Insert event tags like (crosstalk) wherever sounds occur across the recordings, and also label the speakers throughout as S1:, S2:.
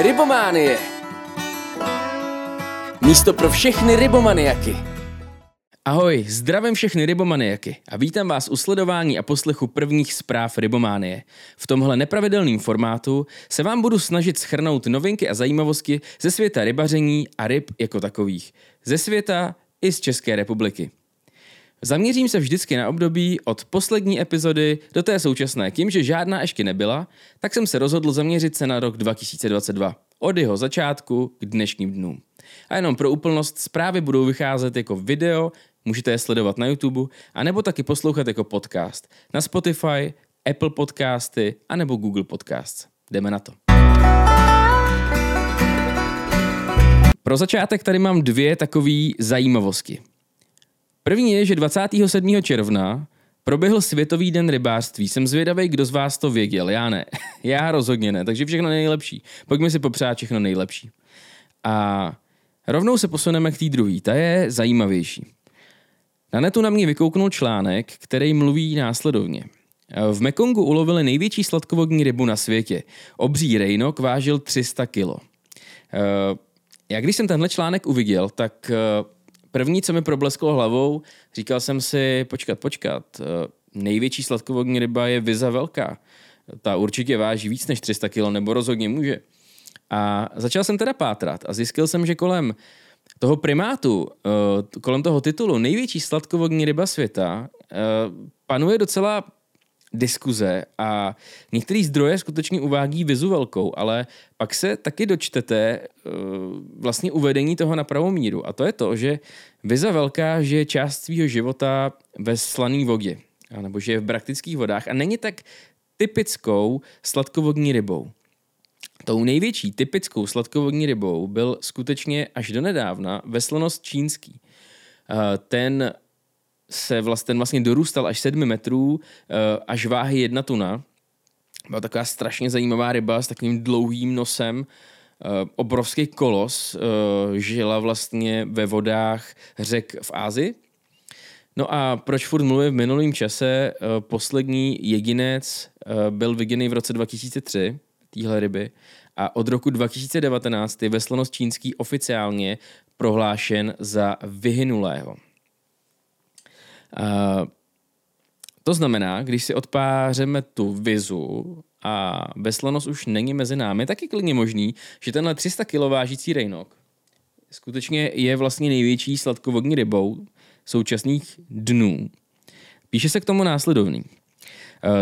S1: Rybománie. Místo pro všechny rybomaniaky.
S2: Ahoj, zdravím všechny rybomaniaky a vítám vás u sledování a poslechu prvních zpráv Rybománie. V tomhle nepravidelném formátu se vám budu snažit schrnout novinky a zajímavosti ze světa rybaření a ryb jako takových. Ze světa i z České republiky. Zaměřím se vždycky na období od poslední epizody do té současné. Tím, že žádná ještě nebyla, tak jsem se rozhodl zaměřit se na rok 2022. Od jeho začátku k dnešním dnům. A jenom pro úplnost, zprávy budou vycházet jako video, můžete je sledovat na YouTube, anebo taky poslouchat jako podcast na Spotify, Apple Podcasty, anebo Google Podcasts. Jdeme na to. Pro začátek tady mám dvě takové zajímavosti. První je, že 27. června proběhl Světový den rybářství. Jsem zvědavý, kdo z vás to věděl. Já ne. (laughs) Já rozhodně ne. Takže všechno nejlepší. Pojďme si popřát všechno nejlepší. A rovnou se posuneme k té druhé. Ta je zajímavější. Na netu na mě vykouknul článek, který mluví následovně. V Mekongu ulovili největší sladkovodní rybu na světě. Obří rejnok vážil 300 kilo. Já když jsem tenhle článek uviděl, tak První, co mi problesklo hlavou, říkal jsem si, počkat, počkat, eh, největší sladkovodní ryba je viza velká. Ta určitě váží víc než 300 kg, nebo rozhodně může. A začal jsem teda pátrat a zjistil jsem, že kolem toho primátu, eh, kolem toho titulu největší sladkovodní ryba světa, eh, panuje docela diskuze a některý zdroje skutečně uvádí vizu velkou, ale pak se taky dočtete uh, vlastně uvedení toho na pravou míru a to je to, že viza velká žije část svého života ve slané vodě nebo že je v praktických vodách a není tak typickou sladkovodní rybou. Tou největší typickou sladkovodní rybou byl skutečně až do nedávna veslonost čínský. Ten se vlastně, ten vlastně dorůstal až 7 metrů, eh, až váhy jedna tuna. Byla taková strašně zajímavá ryba s takovým dlouhým nosem, eh, obrovský kolos, eh, žila vlastně ve vodách řek v Ázii. No a proč furt mluvím v minulém čase? Poslední jedinec byl viděný v roce 2003, téhle ryby, a od roku 2019 je veslenost čínský oficiálně prohlášen za vyhynulého. To znamená, když si odpářeme tu vizu a veslanost už není mezi námi, tak je klidně možný, že tenhle 300 kg vážící rejnok skutečně je vlastně největší sladkovodní rybou současných dnů. Píše se k tomu následovný.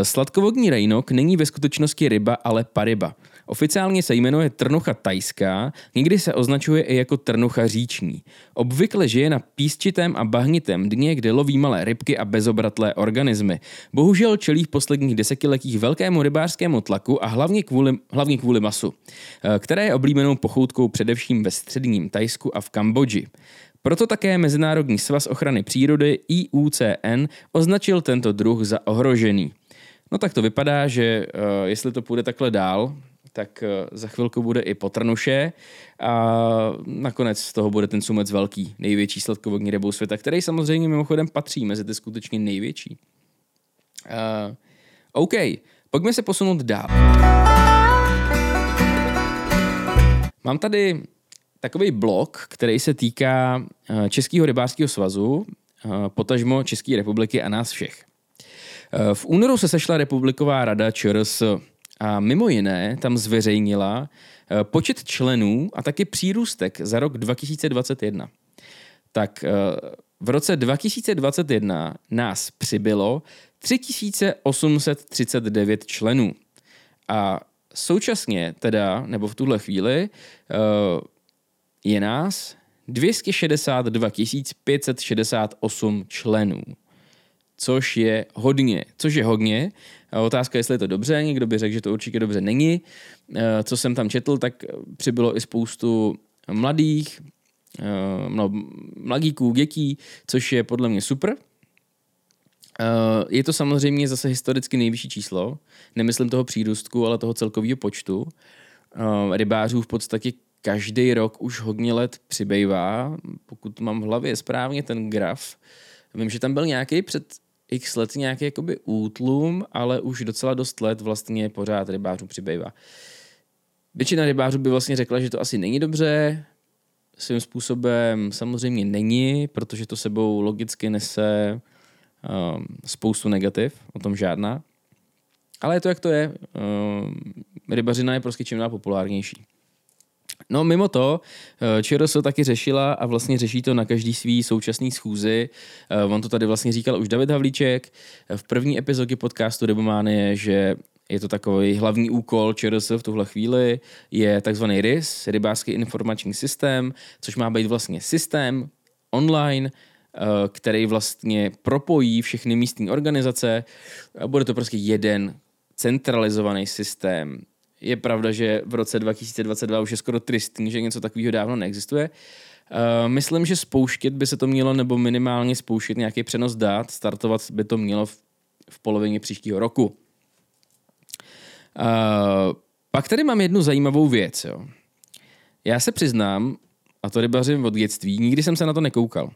S2: Sladkovodní rejnok není ve skutečnosti ryba, ale paryba. Oficiálně se jmenuje trnucha tajská, někdy se označuje i jako trnucha říční. Obvykle žije na písčitém a bahnitém dně, kde loví malé rybky a bezobratlé organismy. Bohužel čelí v posledních desetiletích velkému rybářskému tlaku a hlavně kvůli, hlavně kvůli masu, eh, které je oblíbenou pochoutkou především ve středním Tajsku a v Kambodži. Proto také Mezinárodní svaz ochrany přírody IUCN označil tento druh za ohrožený. No tak to vypadá, že uh, jestli to půjde takhle dál, tak uh, za chvilku bude i potrnuše a nakonec z toho bude ten sumec velký, největší sladkovodní rybou světa, který samozřejmě mimochodem patří mezi ty skutečně největší. Uh, OK, pojďme se posunout dál. Mám tady takový blok, který se týká Českého rybářského svazu, potažmo České republiky a nás všech. Eh, v únoru se sešla republiková rada ČRS a mimo jiné tam zveřejnila eh, počet členů a taky přírůstek za rok 2021. Tak eh, v roce 2021 nás přibylo 3839 členů. A současně teda, nebo v tuhle chvíli, je nás 262 568 členů což je hodně. Což je hodně. Otázka, jestli je to dobře, někdo by řekl, že to určitě dobře není. Eh, co jsem tam četl, tak přibylo i spoustu mladých, eh, no, mladíků, dětí, což je podle mě super. Eh, je to samozřejmě zase historicky nejvyšší číslo. Nemyslím toho přírůstku, ale toho celkového počtu. Rybářů v podstatě každý rok už hodně let přibývá. Pokud mám v hlavě správně ten graf, Vím, že tam byl nějaký před x let nějaký jakoby útlum, ale už docela dost let vlastně pořád rybářů přibývá. většina rybářů by vlastně řekla, že to asi není dobře, svým způsobem samozřejmě není, protože to sebou logicky nese um, spoustu negativ, o tom žádná. Ale je to, jak to je. Um, rybařina je prostě čím dál populárnější. No mimo to, eh, ČRS taky řešila a vlastně řeší to na každý svý současný schůzi. Eh, on to tady vlastně říkal už David Havlíček v první epizodě podcastu Rebománie, že je to takový hlavní úkol ČRS v tuhle chvíli, je takzvaný RIS, rybářský informační systém, což má být vlastně systém online, eh, který vlastně propojí všechny místní organizace. Bude to prostě jeden centralizovaný systém. Je pravda, že v roce 2022 už je skoro tristní, že něco takového dávno neexistuje. Uh, myslím, že spouštět by se to mělo, nebo minimálně spouštět nějaký přenos dát, startovat by to mělo v, v polovině příštího roku. Uh, pak tady mám jednu zajímavou věc. Jo. Já se přiznám, a to rybařím od dětství, nikdy jsem se na to nekoukal.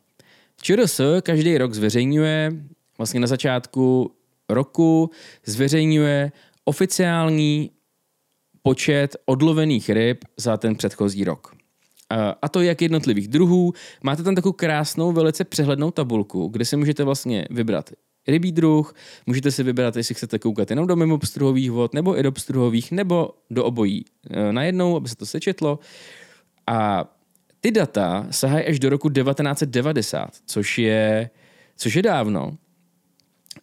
S2: ČRS každý rok zveřejňuje, vlastně na začátku roku zveřejňuje oficiální počet odlovených ryb za ten předchozí rok. A to jak jednotlivých druhů. Máte tam takovou krásnou, velice přehlednou tabulku, kde si můžete vlastně vybrat rybí druh, můžete si vybrat, jestli chcete koukat jenom do mimo pstruhových vod, nebo i do pstruhových, nebo do obojí e, najednou, aby se to sečetlo. A ty data sahají až do roku 1990, což je, což je dávno.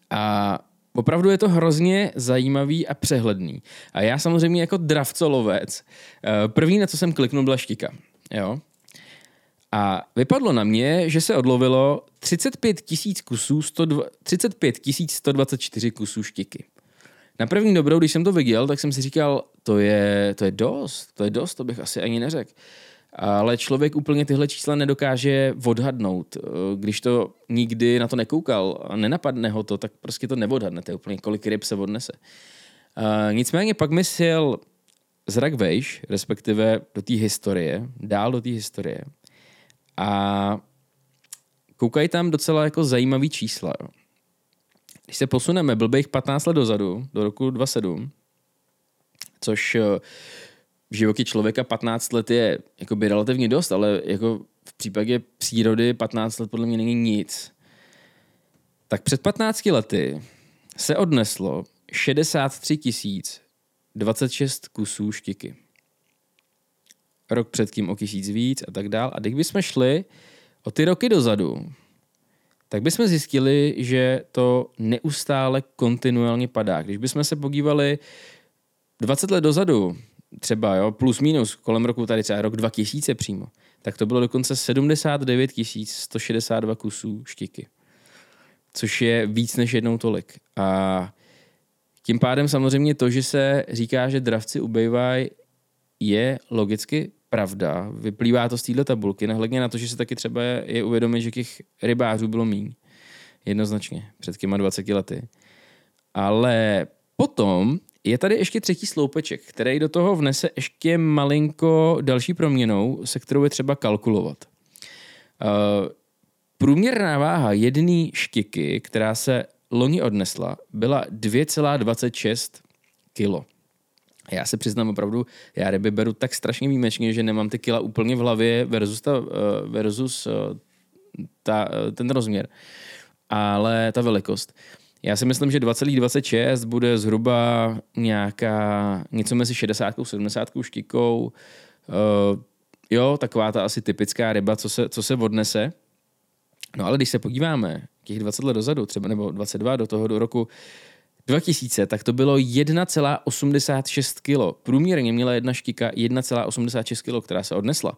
S2: A Opravdu je to hrozně zajímavý a přehledný. A já samozřejmě jako dravcolovec, eh, první, na co jsem kliknul, byla štika. Jo? A vypadlo na mě, že se odlovilo 35 tisíc kusů, 35 124 kusů štiky. Na první dobrou, když jsem to viděl, tak jsem si říkal, to je, to je dost, to je dost, to bych asi ani neřekl ale člověk úplně tyhle čísla nedokáže odhadnout. Když to nikdy na to nekoukal a nenapadne ho to, tak prostě to neodhadnete úplně, kolik ryb se odnese. Uh, nicméně pak mi sjel zrak vejš, respektive do té historie, dál do té historie. A koukají tam docela jako zajímavý čísla. Když se posuneme blbých 15 let dozadu, do roku 27, což v životě člověka 15 let je jakoby relativně dost, ale jako v případě přírody 15 let podle mě není nic. Tak před 15 lety se odneslo 63 tisíc 26 kusů štiky. Rok předtím o tisíc víc a tak dál. A když bychom šli o ty roky dozadu, tak bychom zjistili, že to neustále kontinuálně padá. Když bychom se podívali 20 let dozadu, třeba jo, plus minus kolem roku tady třeba rok 2000 přímo, tak to bylo dokonce 79 162 kusů štiky. Což je víc než jednou tolik. A tím pádem samozřejmě to, že se říká, že dravci ubejvají, je logicky pravda. Vyplývá to z této tabulky, nehledně na to, že se taky třeba je uvědomit, že těch rybářů bylo míň. Jednoznačně, před těma 20 lety. Ale potom je tady ještě třetí sloupeček, který do toho vnese ještě malinko další proměnou, se kterou je třeba kalkulovat. Uh, průměrná váha jedné štiky, která se loni odnesla, byla 2,26 kilo. Já se přiznám opravdu, já ryby beru tak strašně výjimečně, že nemám ty kila úplně v hlavě versus, ta, uh, versus uh, ta, ten rozměr, ale ta velikost. Já si myslím, že 2,26 bude zhruba nějaká něco mezi 60 a 70 štikou. Uh, jo, taková ta asi typická ryba, co se, co se odnese. No ale když se podíváme těch 20 let dozadu, třeba nebo 22 do toho do roku 2000, tak to bylo 1,86 kg. Průměrně měla jedna štika 1,86 kg, která se odnesla.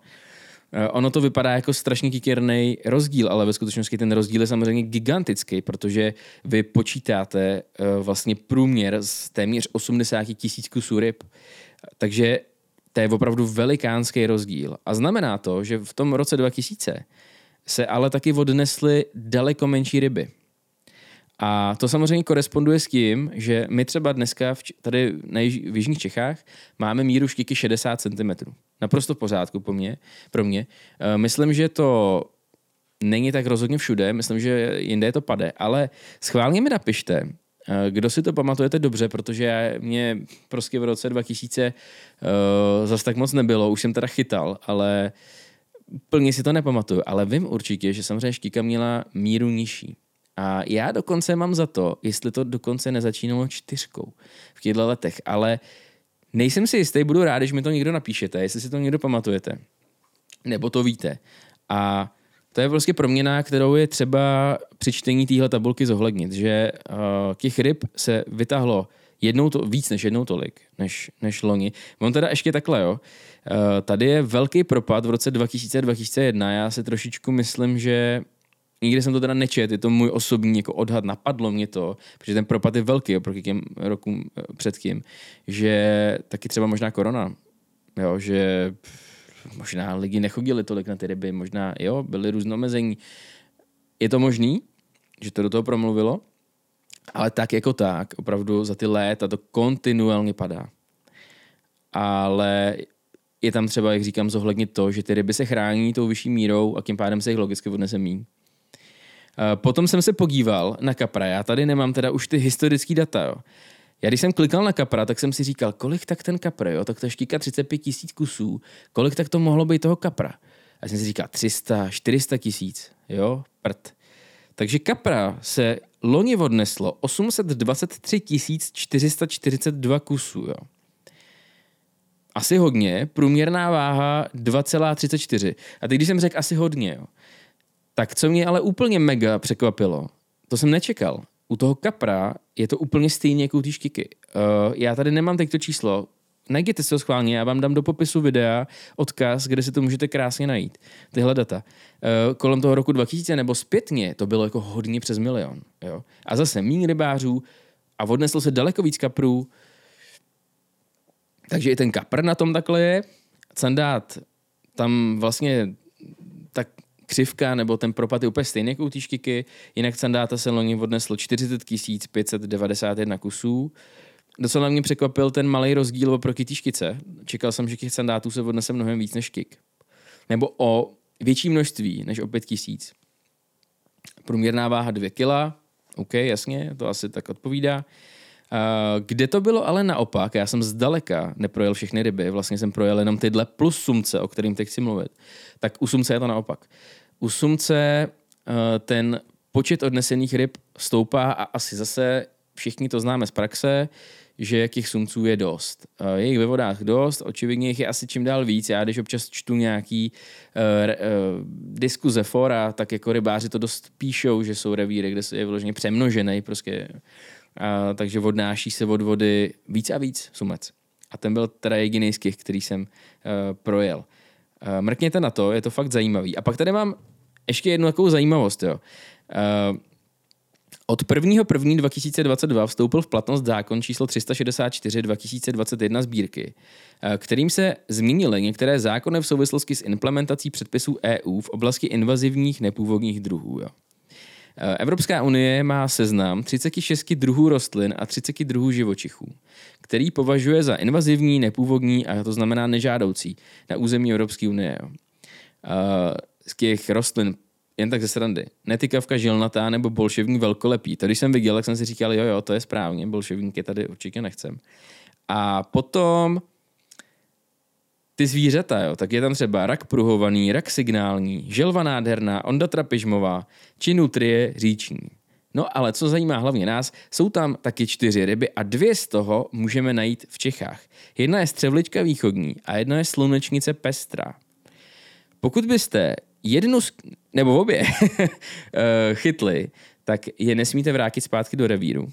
S2: Eh, ono to vypadá jako strašně kikerný rozdíl, ale ve skutečnosti ten rozdíl je samozřejmě gigantický, protože vy počítáte eh, vlastně průměr z téměř 80 tisíc kusů ryb. Takže to je opravdu velikánský rozdíl. A znamená to, že v tom roce 2000 se ale taky odnesly daleko menší ryby. A to samozřejmě koresponduje s tím, že my třeba dneska v, tady na již, v Jižních Čechách máme míru štiky 60 cm. Naprosto v pořádku po mě, pro mě. Uh, myslím, že to není tak rozhodně všude, myslím, že jinde je to pade, ale schválně mi napište, Eh, Kdo si to pamatujete dobře, protože mě prostě v roce 2000 uh, zas tak moc nebylo, už jsem teda chytal, ale plně si to nepamatuju, ale vím určitě, že samozřejmě štika měla míru nižší. A já dokonce mám za to, jestli to dokonce nezačínalo čtyřkou v těchto letech, ale nejsem si jistý, budu rád, když mi to někdo napíšete, jestli si to někdo pamatujete, nebo to víte. A to je prostě proměna, kterou je třeba při čtení téhle tabulky zohlednit, že uh, těch ryb se vytáhlo jednou to, víc než jednou tolik, než, než loni. On teda ještě takhle, jo. Uh, tady je velký propad v roce 2000-2001. Já si trošičku myslím, že nikdy jsem to teda nečet, je to můj osobní jako odhad, napadlo mě to, protože ten propad je velký oproti těm rokům eh, předtím, že taky třeba možná korona, jo, že možná lidi nechodili tolik na ty ryby, možná jo, byly různé omezení. Je to možný, že to do toho promluvilo, ale tak jako tak, opravdu za ty léta to kontinuálně padá. Ale je tam třeba, jak říkám, zohlednit to, že ty ryby se chrání tou vyšší mírou a tím pádem se jich logicky odnese míň. Potom jsem se podíval na kapra. Já tady nemám teda už ty historické data. Jo. Já když jsem klikal na kapra, tak jsem si říkal, kolik tak ten kapra, jo, tak to štíka 35 tisíc kusů, kolik tak to mohlo být toho kapra. A jsem si říkal 300, 400 tisíc, jo, prd. Takže kapra se loni odneslo 823 442 kusů, jo. Asi hodně, průměrná váha 2,34. A teď, když jsem řekl asi hodně, jo, tak co mě ale úplně mega překvapilo, to jsem nečekal. U toho kapra je to úplně stejně jako u té škiky. Uh, já tady nemám teď to číslo, najděte si ho schválně, já vám dám do popisu videa odkaz, kde si to můžete krásně najít, tyhle data. Uh, kolem toho roku 2000 nebo zpětně to bylo jako hodně přes milion. Jo? A zase méně rybářů a odneslo se daleko víc kaprů, takže i ten kapr na tom takhle je. Candát tam vlastně křivka nebo ten propad je úplně stejný jako u té škiky, jinak Sandáta se loni odneslo 40 591 kusů. Docela mě překvapil ten malý rozdíl oproti té škice. Čekal jsem, že těch sandátů se odnese mnohem víc než škik. Nebo o větší množství než o 5 tisíc. Průměrná váha 2 kg, OK, jasně, to asi tak odpovídá. Kde to bylo ale naopak, já jsem zdaleka neprojel všechny ryby, vlastně jsem projel jenom tyhle plus sumce, o kterým teď chci mluvit. Tak u sumce je to naopak. U sumce eh, ten počet odnesených ryb stoupá a asi zase všichni to známe z praxe, že jakých sumců je dost. Eh, je jich ve vodách dost, očividně jich je asi čím dál víc. Já když občas čtu nějaký uh, uh, diskuze fora, tak jako rybáři to dost píšou, že jsou revíry, kde je vyloženě přemnožený, prostě a, takže odnáší se od vody víc a víc sumec. A ten byl teda jediný z těch, který jsem uh, projel. Uh, mrkněte na to, je to fakt zajímavý. A pak tady mám ještě jednu takovou zajímavost. Jo. Uh, od 1.1.2022 vstoupil v platnost zákon číslo 364 2021 sbírky, kterým se změnily některé zákony v souvislosti s implementací předpisů EU v oblasti invazivních nepůvodních druhů. Jo. Eh, Evropská unie má seznam 36 druhů rostlin a 30 druhů živočichů, který považuje za invazivní, nepůvodní a to znamená nežádoucí na území Evropské unie. Eh, z těch rostlin jen tak ze srandy. Netykavka žilnatá nebo bolševní velkolepí. To když jsem viděl, tak jsem si říkal, jo, jo, to je správně, bolševníky tady určitě nechcem. A potom ty zvířata, jo, tak je tam třeba rak pruhovaný, rak signální, želva nádherná, onda trapižmová, či nutrie říční. No ale co zajímá hlavně nás, jsou tam taky čtyři ryby a dvě z toho můžeme najít v Čechách. Jedna je střevlička východní a jedna je slunečnice pestrá. Pokud byste jednu, nebo obě (laughs) eh, chytli, tak je nesmíte vrátit zpátky do revíru.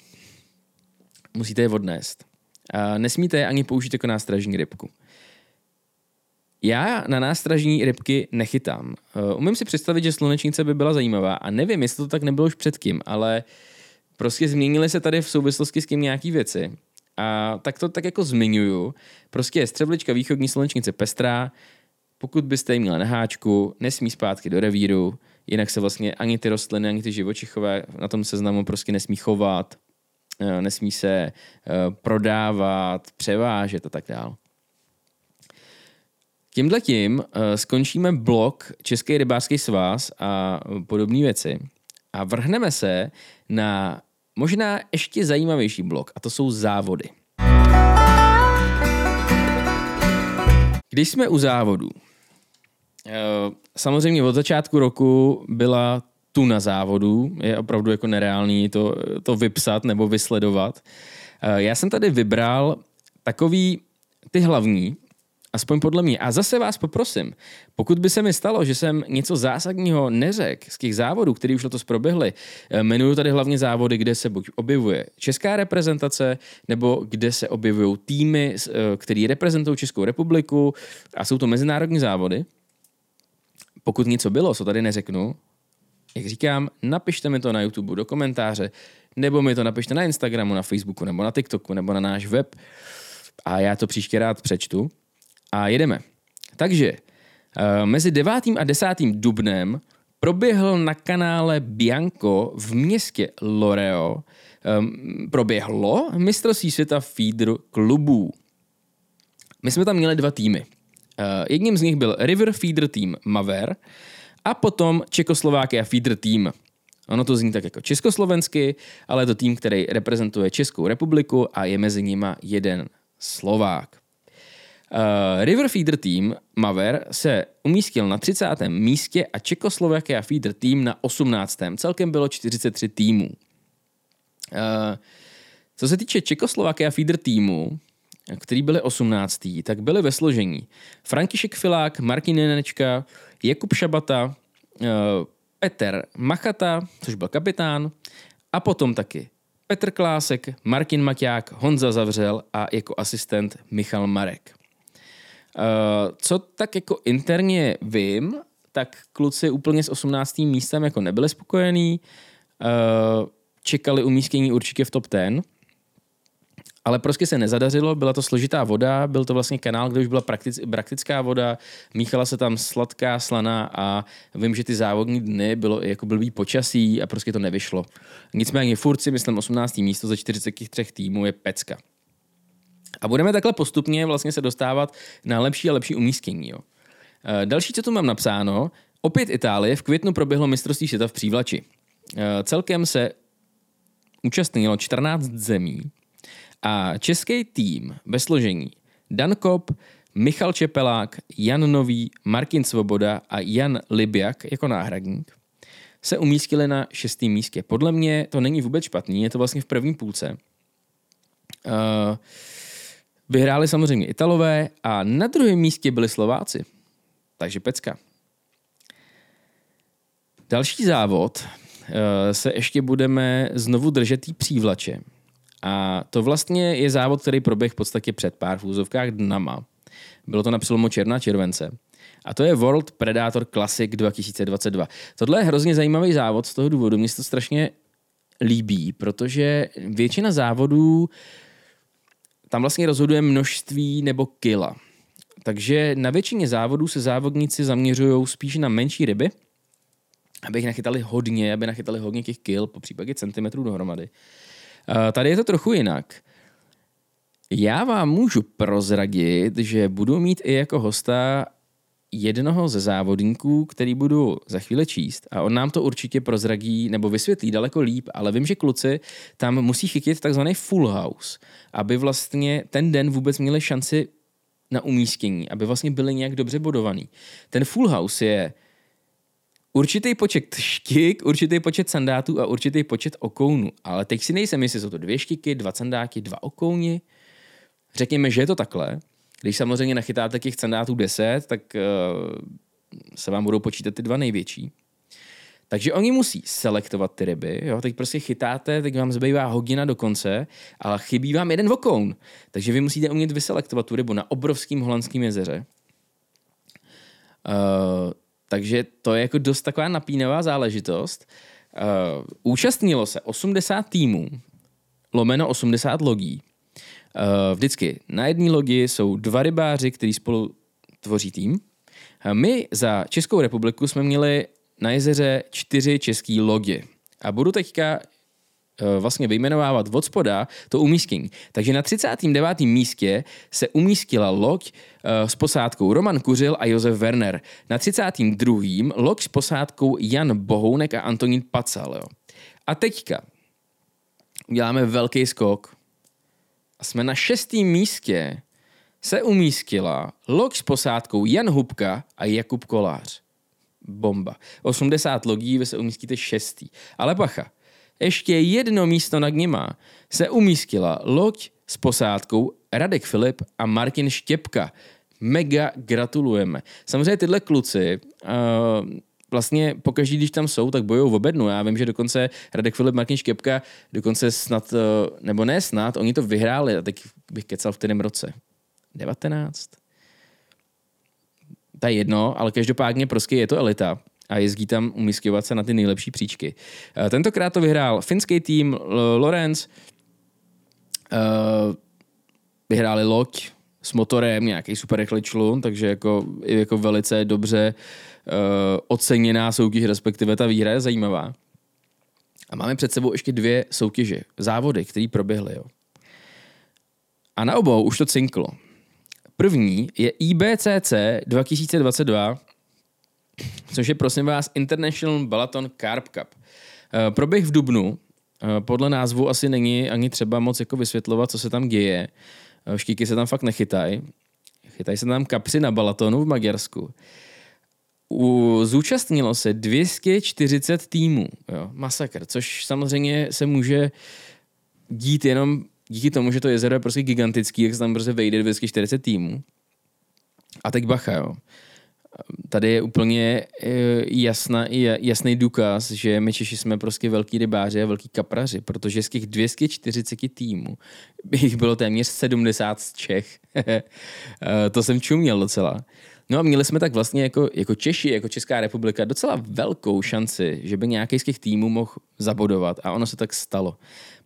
S2: Musíte je odnést. A nesmíte je ani použít jako nástražní rybku. Já na nástražní rybky nechytám. Uh, umím si představit, že slunečnice by byla zajímavá a nevím, jestli to tak nebylo už předtím, ale prostě změnily se tady v souvislosti s tím nějaký věci. A tak to tak jako zmiňuju. Prostě je střevlička východní slunečnice pestrá, pokud byste ji měla na háčku, nesmí zpátky do revíru, jinak se vlastně ani ty rostliny, ani ty živočichové na tom seznamu prostě nesmí chovat, eh, nesmí se eh, prodávat, převážet a tak dále. Tímhle tím uh, skončíme blok Český rybářský svaz a podobné věci a vrhneme se na možná ještě zajímavější blok a to jsou závody. Když jsme u závodů, eh, samozřejmě od začátku roku byla tu na závodu, je opravdu jako nereálný to, to vypsat nebo vysledovat. Eh, já jsem tady vybral takový ty hlavní, aspoň podle mě. A zase vás poprosím, pokud by se mi stalo, že jsem něco zásadního neřekl z těch závodů, které už letos proběhly, eh, jmenuju tady hlavně závody, kde se buď objevuje česká reprezentace, nebo kde se objevují týmy, eh, které reprezentují Českou republiku a jsou to mezinárodní závody. Pokud něco bylo, co tady neřeknu, jak říkám, napište mi to na YouTube do komentáře, nebo mi to napište na Instagramu, na Facebooku, nebo na TikToku, nebo na náš web a já to příště rád přečtu. A jedeme. Takže uh, mezi 9. a 10. dubnem proběhl na kanále Bianco v městě Loreo um, proběhlo mistrovství světa feeder klubů. My jsme tam měli dva týmy. Uh, jedním z nich byl River Feeder Team Maver a potom Čekoslovákia Feeder Team. Ono to zní tak jako československy, ale je to tým, který reprezentuje Českou republiku a je mezi nima jeden Slovák. Uh, River Feeder Team Maver se umístil na 30. místě a Čekoslovakia Feeder Team na 18. Celkem bylo 43 týmů. Uh, co se týče Čekoslovakia Feeder týmu, který byli 18. tak byli ve složení František Filák, Martin Nenečka, Jakub Šabata, uh, Petr Machata, což byl kapitán, a potom taky Petr Klásek, Martin Maťák, Honza Zavřel a jako asistent Michal Marek. Uh, co tak jako interně vím, tak kluci úplně s 18. místem jako nebyli spokojení, uh, čekali umístění určitě v top 10, ale prostě se nezadařilo, byla to složitá voda, byl to vlastně kanál, kde už byla praktic, praktická voda, míchala se tam sladká slana a vím, že ty závodní dny bylo jako blbý počasí a prostě to nevyšlo. Nicméně furt si myslím 18. místo ze 43 týmů je pecka. A budeme takhle postupně vlastně se dostávat na lepší a lepší umístění. Jo. E, další, co tu mám napsáno, opět Itálie, v květnu proběhlo mistrovství světa v Přívlači. E, celkem se účastnilo 14 zemí a český tým ve složení Dan Kop, Michal Čepelák, Jan Nový, Martin Svoboda a Jan Libiak jako náhradník se umístili na šestém místě. Podle mě to není vůbec špatný, je to vlastně v první půlce. Uh, Vyhráli samozřejmě Italové a na druhém místě byli Slováci. Takže pecka. Další závod eh, se ještě budeme znovu držet tý přívlače. A to vlastně je závod, který proběh v podstatě před pár v úzovkách dnama. Bylo to na přelomu černá července. A to je World Predator Classic 2022. Tohle je hrozně zajímavý závod z toho důvodu. Mně se to strašně líbí, protože většina závodů uh, tam vlastně rozhoduje množství nebo kila. Takže na většině závodů se závodníci zaměřují spíš na menší ryby, aby jich nachytali hodně, aby nachytali hodně těch kil, po případě centimetrů dohromady. Tady je to trochu jinak. Já vám můžu prozradit, že budu mít i jako hosta jednoho ze závodníků, který budu za chvíli číst a on nám to určitě prozradí nebo vysvětlí daleko líp, ale vím, že kluci tam musí chytit takzvaný full house, aby vlastně ten den vůbec měli šanci na umístění, aby vlastně byli nějak dobře bodovaný. Ten full house je určitý počet štik, určitý počet sandátů a určitý počet okounů. Ale teď si nejsem, jestli jsou to dvě štiky, dva sandáky, dva okouni. Řekněme, že je to takhle. Když samozřejmě nachytáte těch sandátů 10, tak uh, se vám budou počítat ty dva největší. Takže oni musí selektovat ty ryby. Jo? Teď prostě chytáte, teď vám zbývá hodina do konce, ale chybí vám jeden vokoun. Takže vy musíte umět vyselektovat tu rybu na obrovském holandském jezeře. Uh, takže to je jako dost taková napínavá záležitost. Uh, účastnilo se 80 týmů, lomeno 80 logí. Uh, vždycky na jedné lodi jsou dva rybáři, kteří spolu tvoří tým. Uh, my za Českou republiku jsme měli na jezeře čtyři české lodě. A budu teďka uh, vlastně vyjmenovávat od spoda to umístění. Takže na 39. místě se umístila loď s posádkou Roman Kuřil a Josef Werner. Na 32. loď s posádkou Jan Bohounek a Antonín Pacal. Jo. A teďka uděláme velký skok jsme na šestém místě se umístila loď s posádkou Jan Hubka a Jakub Kolář. Bomba. 80 logí, vy se umístíte šestý. Ale bacha, ještě jedno místo nad nima se umístila loď s posádkou Radek Filip a Martin Štěpka. Mega gratulujeme. Samozřejmě tyhle kluci uh, vlastně pokaždý, když tam jsou, tak bojují v obednu. Já vím, že dokonce Radek Filip, Martin Štěpka, dokonce snad, uh, nebo ne snad, oni to vyhráli, a teď bych kecal v kterém roce. 19? To je jedno, ale každopádně prostě je to elita a jezdí tam umístěvat se na ty nejlepší příčky. Uh, tentokrát to vyhrál finský tým Lorenz, uh, vyhráli loď s motorem, nějaký super rychlý člun, takže jako, jako velice dobře uh, oceněná soutěž, respektive ta výhra je zajímavá. A máme před sebou ještě dvě soutěže, závody, které proběhly. Jo. A na obou už to cinklo. První je IBCC 2022, což je prosím vás International Balaton Carb Cup. Uh, proběh v Dubnu, uh, podle názvu asi není ani třeba moc jako vysvětlovat, co se tam děje. Eh, štíky se tam fakt nechytají. Chytají se tam kapři na Balatonu v Maďarsku. U, zúčastnilo se 240 týmů. Jo, masakr, což samozřejmě se může dít jenom díky tomu, že to jezero je prostě gigantický, jak se tam prostě vejde 240 týmů. A teď bacha, jo tady je úplně eh, jasná, jasný důkaz, že my Češi jsme prostě velký rybáři a velký kapraři, protože z těch 240 týmů jich bylo téměř 70 z Čech. (laughs) Eh, to jsem čuměl docela. No a měli jsme tak vlastně jako, jako Češi, jako Česká republika docela velkou šanci, že by nějaký z těch týmů mohl zabodovat a ono se tak stalo.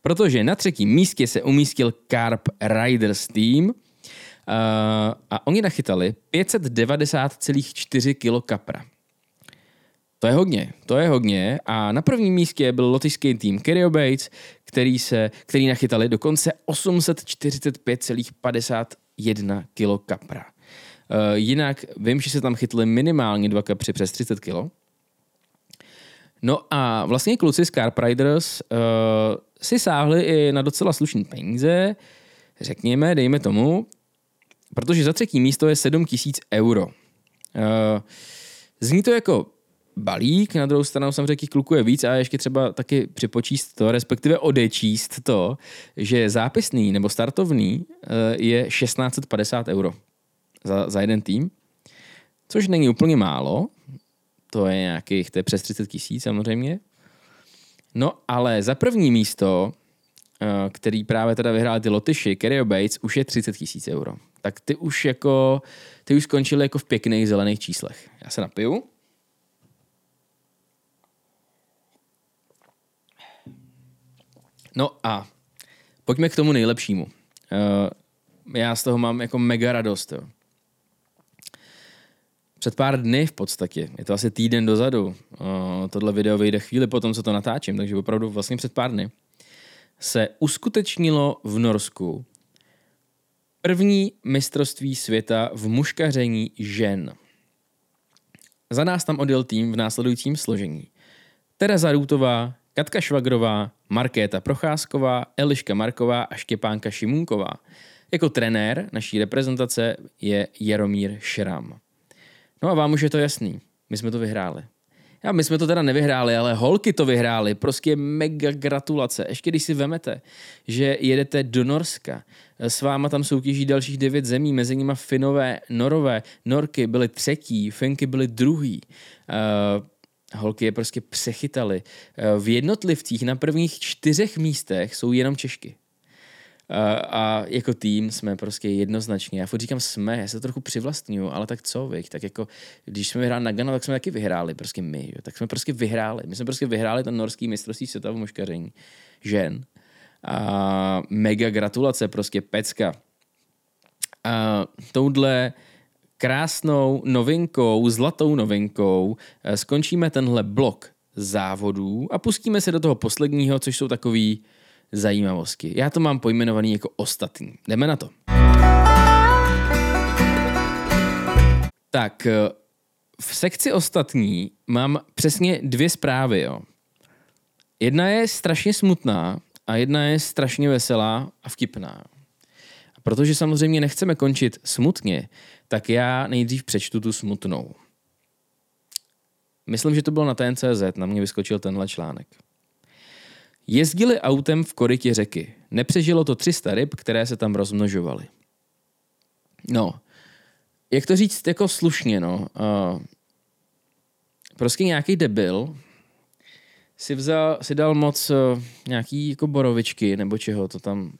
S2: Protože na třetím místě se umístil Carp Riders Team, Uh, a oni nachytali 590,4 kg kapra. To je hodně, to je hodně. A na prvním místě byl lotyšský tým Kerio Bates, který, se, který nachytali dokonce 845,51 kg kapra. Uh, jinak vím, že se tam chytli minimálně dva kapři přes 30 kg. No a vlastně kluci z Carp Riders uh, si sáhli i na docela slušné peníze, řekněme, dejme tomu, protože za třetí místo je 7 tisíc euro. Uh, zní to jako balík, na druhou stranu jsem řekl, klukuje víc a ještě třeba taky připočíst to, respektive odečíst to, že zápisný nebo startovný je 1650 euro za, za jeden tým, což není úplně málo, to je nějakých, to je přes 30 tisíc samozřejmě. No ale za první místo, uh, který právě teda vyhrál ty Lotyši, Kerry Bates, už je 30 tisíc euro tak ty už jako, ty už skončily jako v pěkných zelených číslech. Já se napiju. No a pojďme k tomu nejlepšímu. Uh, já z toho mám jako mega radost. Jo. Před pár dny v podstatě, je to asi týden dozadu, tohle video vyjde chvíli po tom, co to natáčím, takže opravdu vlastně před pár dny, se uskutečnilo v Norsku První mistrovství světa v muškaření žen. Za nás tam odjel tým v následujícím složení. Tereza Růtová, Katka Švagrová, Markéta Procházková, Eliška Marková a Štěpánka Šimunková. Jako trenér naší reprezentace je Jaromír Šram. No a vám už je to jasný. My jsme to vyhráli. Já, my jsme to teda nevyhráli, ale holky to vyhrály. Prostě mega gratulace. Ještě když si vemete, že jedete do Norska, s váma tam soutěží dalších devět zemí, mezi nimi Finové, Norové, Norky byly třetí, Finky byly druhý. Uh, holky je prostě přechytali. Uh, v jednotlivcích na prvních čtyřech místech jsou jenom Češky. A, jako tým jsme prostě jednoznačně, já furt říkám jsme, já se trochu přivlastňuju, ale tak co, viď? tak jako, když jsme vyhráli na Gano, tak jsme taky vyhráli, prostě my, jo? tak jsme prostě vyhráli, my jsme prostě vyhráli ten norský mistrovství světa v muškaření žen. A mega gratulace, prostě pecka. A touhle krásnou novinkou, zlatou novinkou eh, skončíme tenhle blok závodů a pustíme se do toho posledního, což jsou takový zajímavosti. Já to mám pojmenovaný jako ostatní. Jdeme na to. Tak, eh, v sekci ostatní mám přesně dvě zprávy. Jo. Jedna je strašně smutná a jedna je strašně veselá a vtipná. A protože samozřejmě nechceme končit smutně, tak já nejdřív přečtu tu smutnou. Myslím, že to bylo na TNCZ, na mě vyskočil tenhle článek. Jezdili autem v korytě řeky. Nepřežilo to 300 ryb, které se tam rozmnožovaly. No, jak to říct jako slušně, no. Uh, prostě nějaký debil si vzal, si dal moc uh, nějaký jako borovičky nebo čeho to tam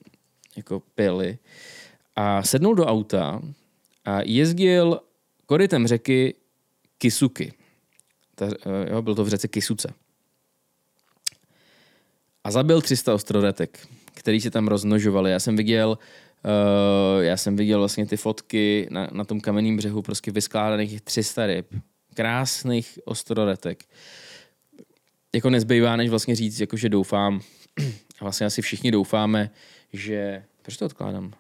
S2: jako pili a sednul do auta a jezdil korytem řeky Kisuky. Ta, uh, jo, byl to v řece Kisuce. A zabil 300 ostroretek, který se tam rozmnožovali. Já jsem viděl Uh, já jsem viděl vlastně ty fotky na, na tom kamenném břehu, prostě vyskládaných 300 ryb. Krásných ostroretek. Jako nezbývá, než vlastně říct, jako že doufám, (clears throat) a vlastně asi všichni doufáme, že, proč to odkládám?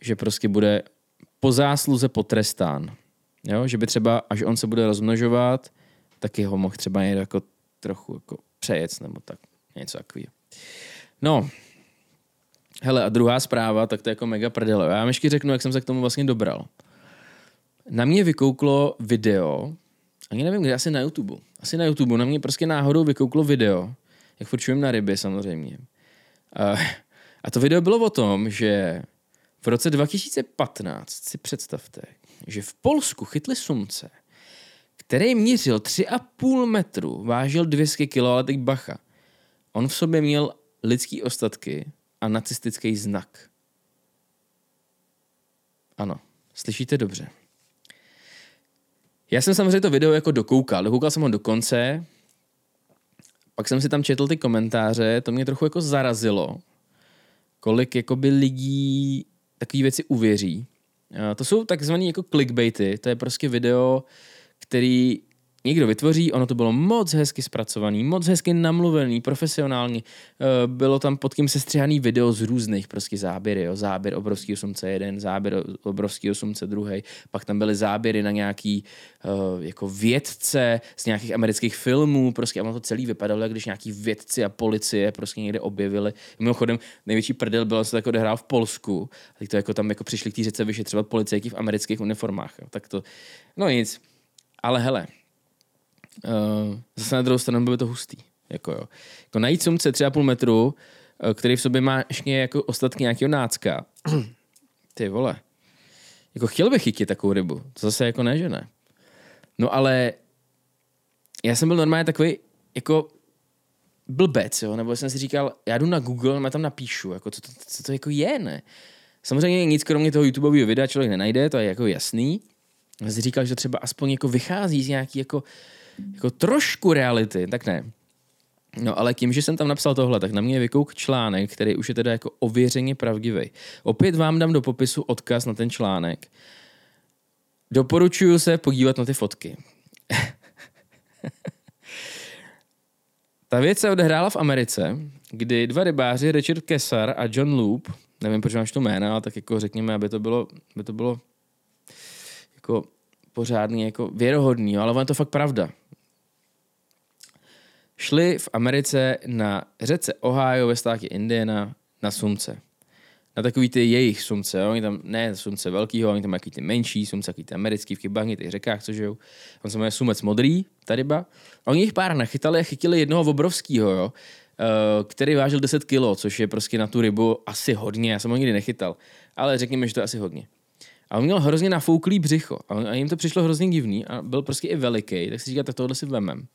S2: Že prostě bude po zásluze potrestán. Jo? Že by třeba, až on se bude rozmnožovat, taky ho mohl třeba někdo jako trochu jako přejec nebo tak něco takového. No, Hele, a druhá zpráva, tak to je jako mega prdele. Já vám ještě řeknu, jak jsem se k tomu vlastně dobral. Na mě vykouklo video, ani nevím, kde, asi na YouTube. Asi na YouTube, na mě prostě náhodou vykouklo video, jak furt na ryby samozřejmě. A, a to video bylo o tom, že v roce 2015 si představte, že v Polsku chytli sumce, který měřil 3,5 metru, vážil 200 kg, ale teď bacha. On v sobě měl lidský ostatky a nacistický znak. Ano, slyšíte dobře. Já jsem samozřejmě to video jako dokoukal. Dokoukal jsem ho do konce, pak jsem si tam četl ty komentáře, to mě trochu jako zarazilo, kolik jakoby lidí takové věci uvěří. To jsou takzvané jako clickbaity, to je prostě video, který někdo vytvoří, ono to bylo moc hezky zpracovaný, moc hezky namluvený, profesionální. Eh, bylo tam pod tím sestřihaný video z různých prostě záběry, jo. záběr obrovský sumce jeden, záběr obrovský sumce druhý, pak tam byly záběry na nějaký uh, jako vědce z nějakých amerických filmů, prostě a ono to celý vypadalo, jak když nějaký vědci a policie prostě někde objevili. Mimochodem, největší prdel bylo, se to jako odehrál v Polsku, a to jako tam jako přišli k té řece vyšetřovat policejky v amerických uniformách. Jo. Tak to, no nic. Ale hele, Uh, zase na druhou stranu by to hustý. Jako, jo. jako najít sumce 3,5 metru, uh, který v sobě má ještě jako ostatky nějakého nácka. (clears throat) Ty vole. Jako chtěl bych chytit takovou rybu. To zase jako ne, že ne. No ale já jsem byl normálně takový jako blbec, jo, nebo jsem si říkal, já jdu na Google, a tam napíšu, jako co to, co to jako je, ne? Samozřejmě nic kromě toho YouTubeového videa člověk nenajde, to je jako jasný. Já si říkal, že třeba aspoň jako vychází z nějaký jako jako trošku reality, tak ne. No ale tím, že jsem tam napsal tohle, tak na mě vykouk článek, který už je teda jako ověřeně pravdivý. Opět vám dám do popisu odkaz na ten článek. Doporučuju se podívat na ty fotky. (laughs) Ta věc se odehrála v Americe, kdy dva rybáři, Richard Kessar a John Loop, nevím, proč máš to jméno, ale tak jako řekněme, aby to bylo, aby to bylo jako pořádně jako věrohodný, ale ono je to fakt pravda šli v Americe na řece Ohio ve státě Indiana na sumce. Na takový ty jejich sumce, jo? oni tam, ne sumce velkýho, oni tam mají ty menší sumce, takový ty americký v Kybani, těch řekách, co žijou. On se jmenuje sumec modrý, ta ryba. A oni jich pár nachytali a chytili jednoho obrovského, jo? Uh, který vážil 10 kilo, což je prostě na tu rybu asi hodně, já jsem ho nikdy nechytal, ale řekněme, že to je asi hodně. A on měl hrozně nafouklý břicho a jim to přišlo hrozně divný a byl prostě i veliký, tak si říká, tak tohle si vemem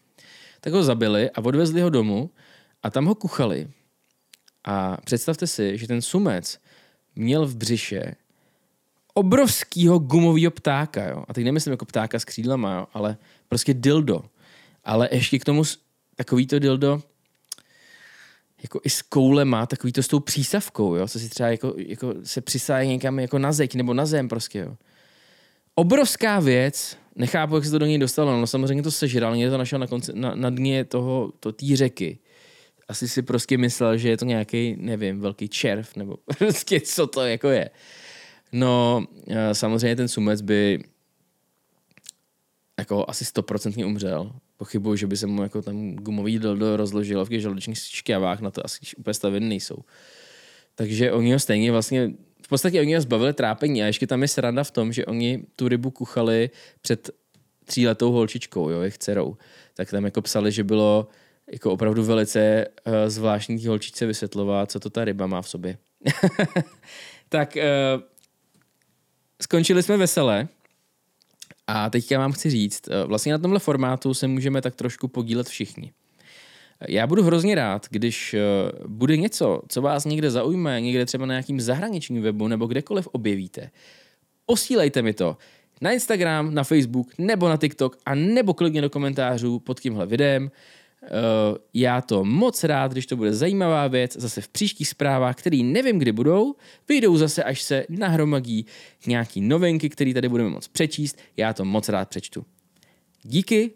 S2: tak ho zabili a odvezli ho domů a tam ho kuchali. A představte si, že ten sumec měl v břiše obrovskýho gumového ptáka, jo. A teď nemyslím jako ptáka s křídlama, jo, ale prostě dildo. Ale ještě k tomu takový to dildo, jako i s koulema, takový to s tou přísavkou, jo, co si třeba jako, jako se přisáje někam jako na zeď nebo na zem prostě, jo. Obrovská věc, nechápu, jak se to do něj dostalo. No samozřejmě to sežral, někde to našel na, konci, na, na dně toho, to té řeky. Asi si prostě myslel, že je to nějaký, nevím, velký červ, nebo (laughs) prostě co to jako je. No, samozřejmě ten sumec by jako asi stoprocentně umřel. Pochybuju, že by se mu jako tam gumový dildo rozložilo v těch žaludečních šťavách, na to asi úplně staveny nejsou. Takže oni ho stejně vlastně, v podstatě oni ho zbavili trápení a ještě tam je sranda v tom, že oni tu rybu kuchali před tříletou holčičkou, jo, jejich dcerou. Tak tam jako psali, že bylo jako opravdu velice uh, zvláštní té holčičce vysvětlovat, co to ta ryba má v sobě. (laughs) tak uh, skončili jsme veselé a teďka vám chci říct, uh, vlastně na tomhle formátu se můžeme tak trošku podílet všichni. Já budu hrozně rád, když uh, bude něco, co vás někde zaujme, někde třeba na nějakým zahraničním webu nebo kdekoliv objevíte. Posílejte mi to na Instagram, na Facebook nebo na TikTok a nebo klidně do komentářů pod tímhle videem. Uh, já to moc rád, když to bude zajímavá věc, zase v příštích zprávách, které nevím, kdy budou, vyjdou zase, až se nahromadí nějaký novinky, které tady budeme moc přečíst. Já to moc rád přečtu. Díky,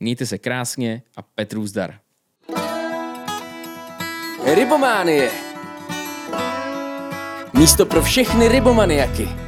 S2: mějte se krásně a Petru zdar.
S1: Rybománie. Místo pro všechny rybomaniaky.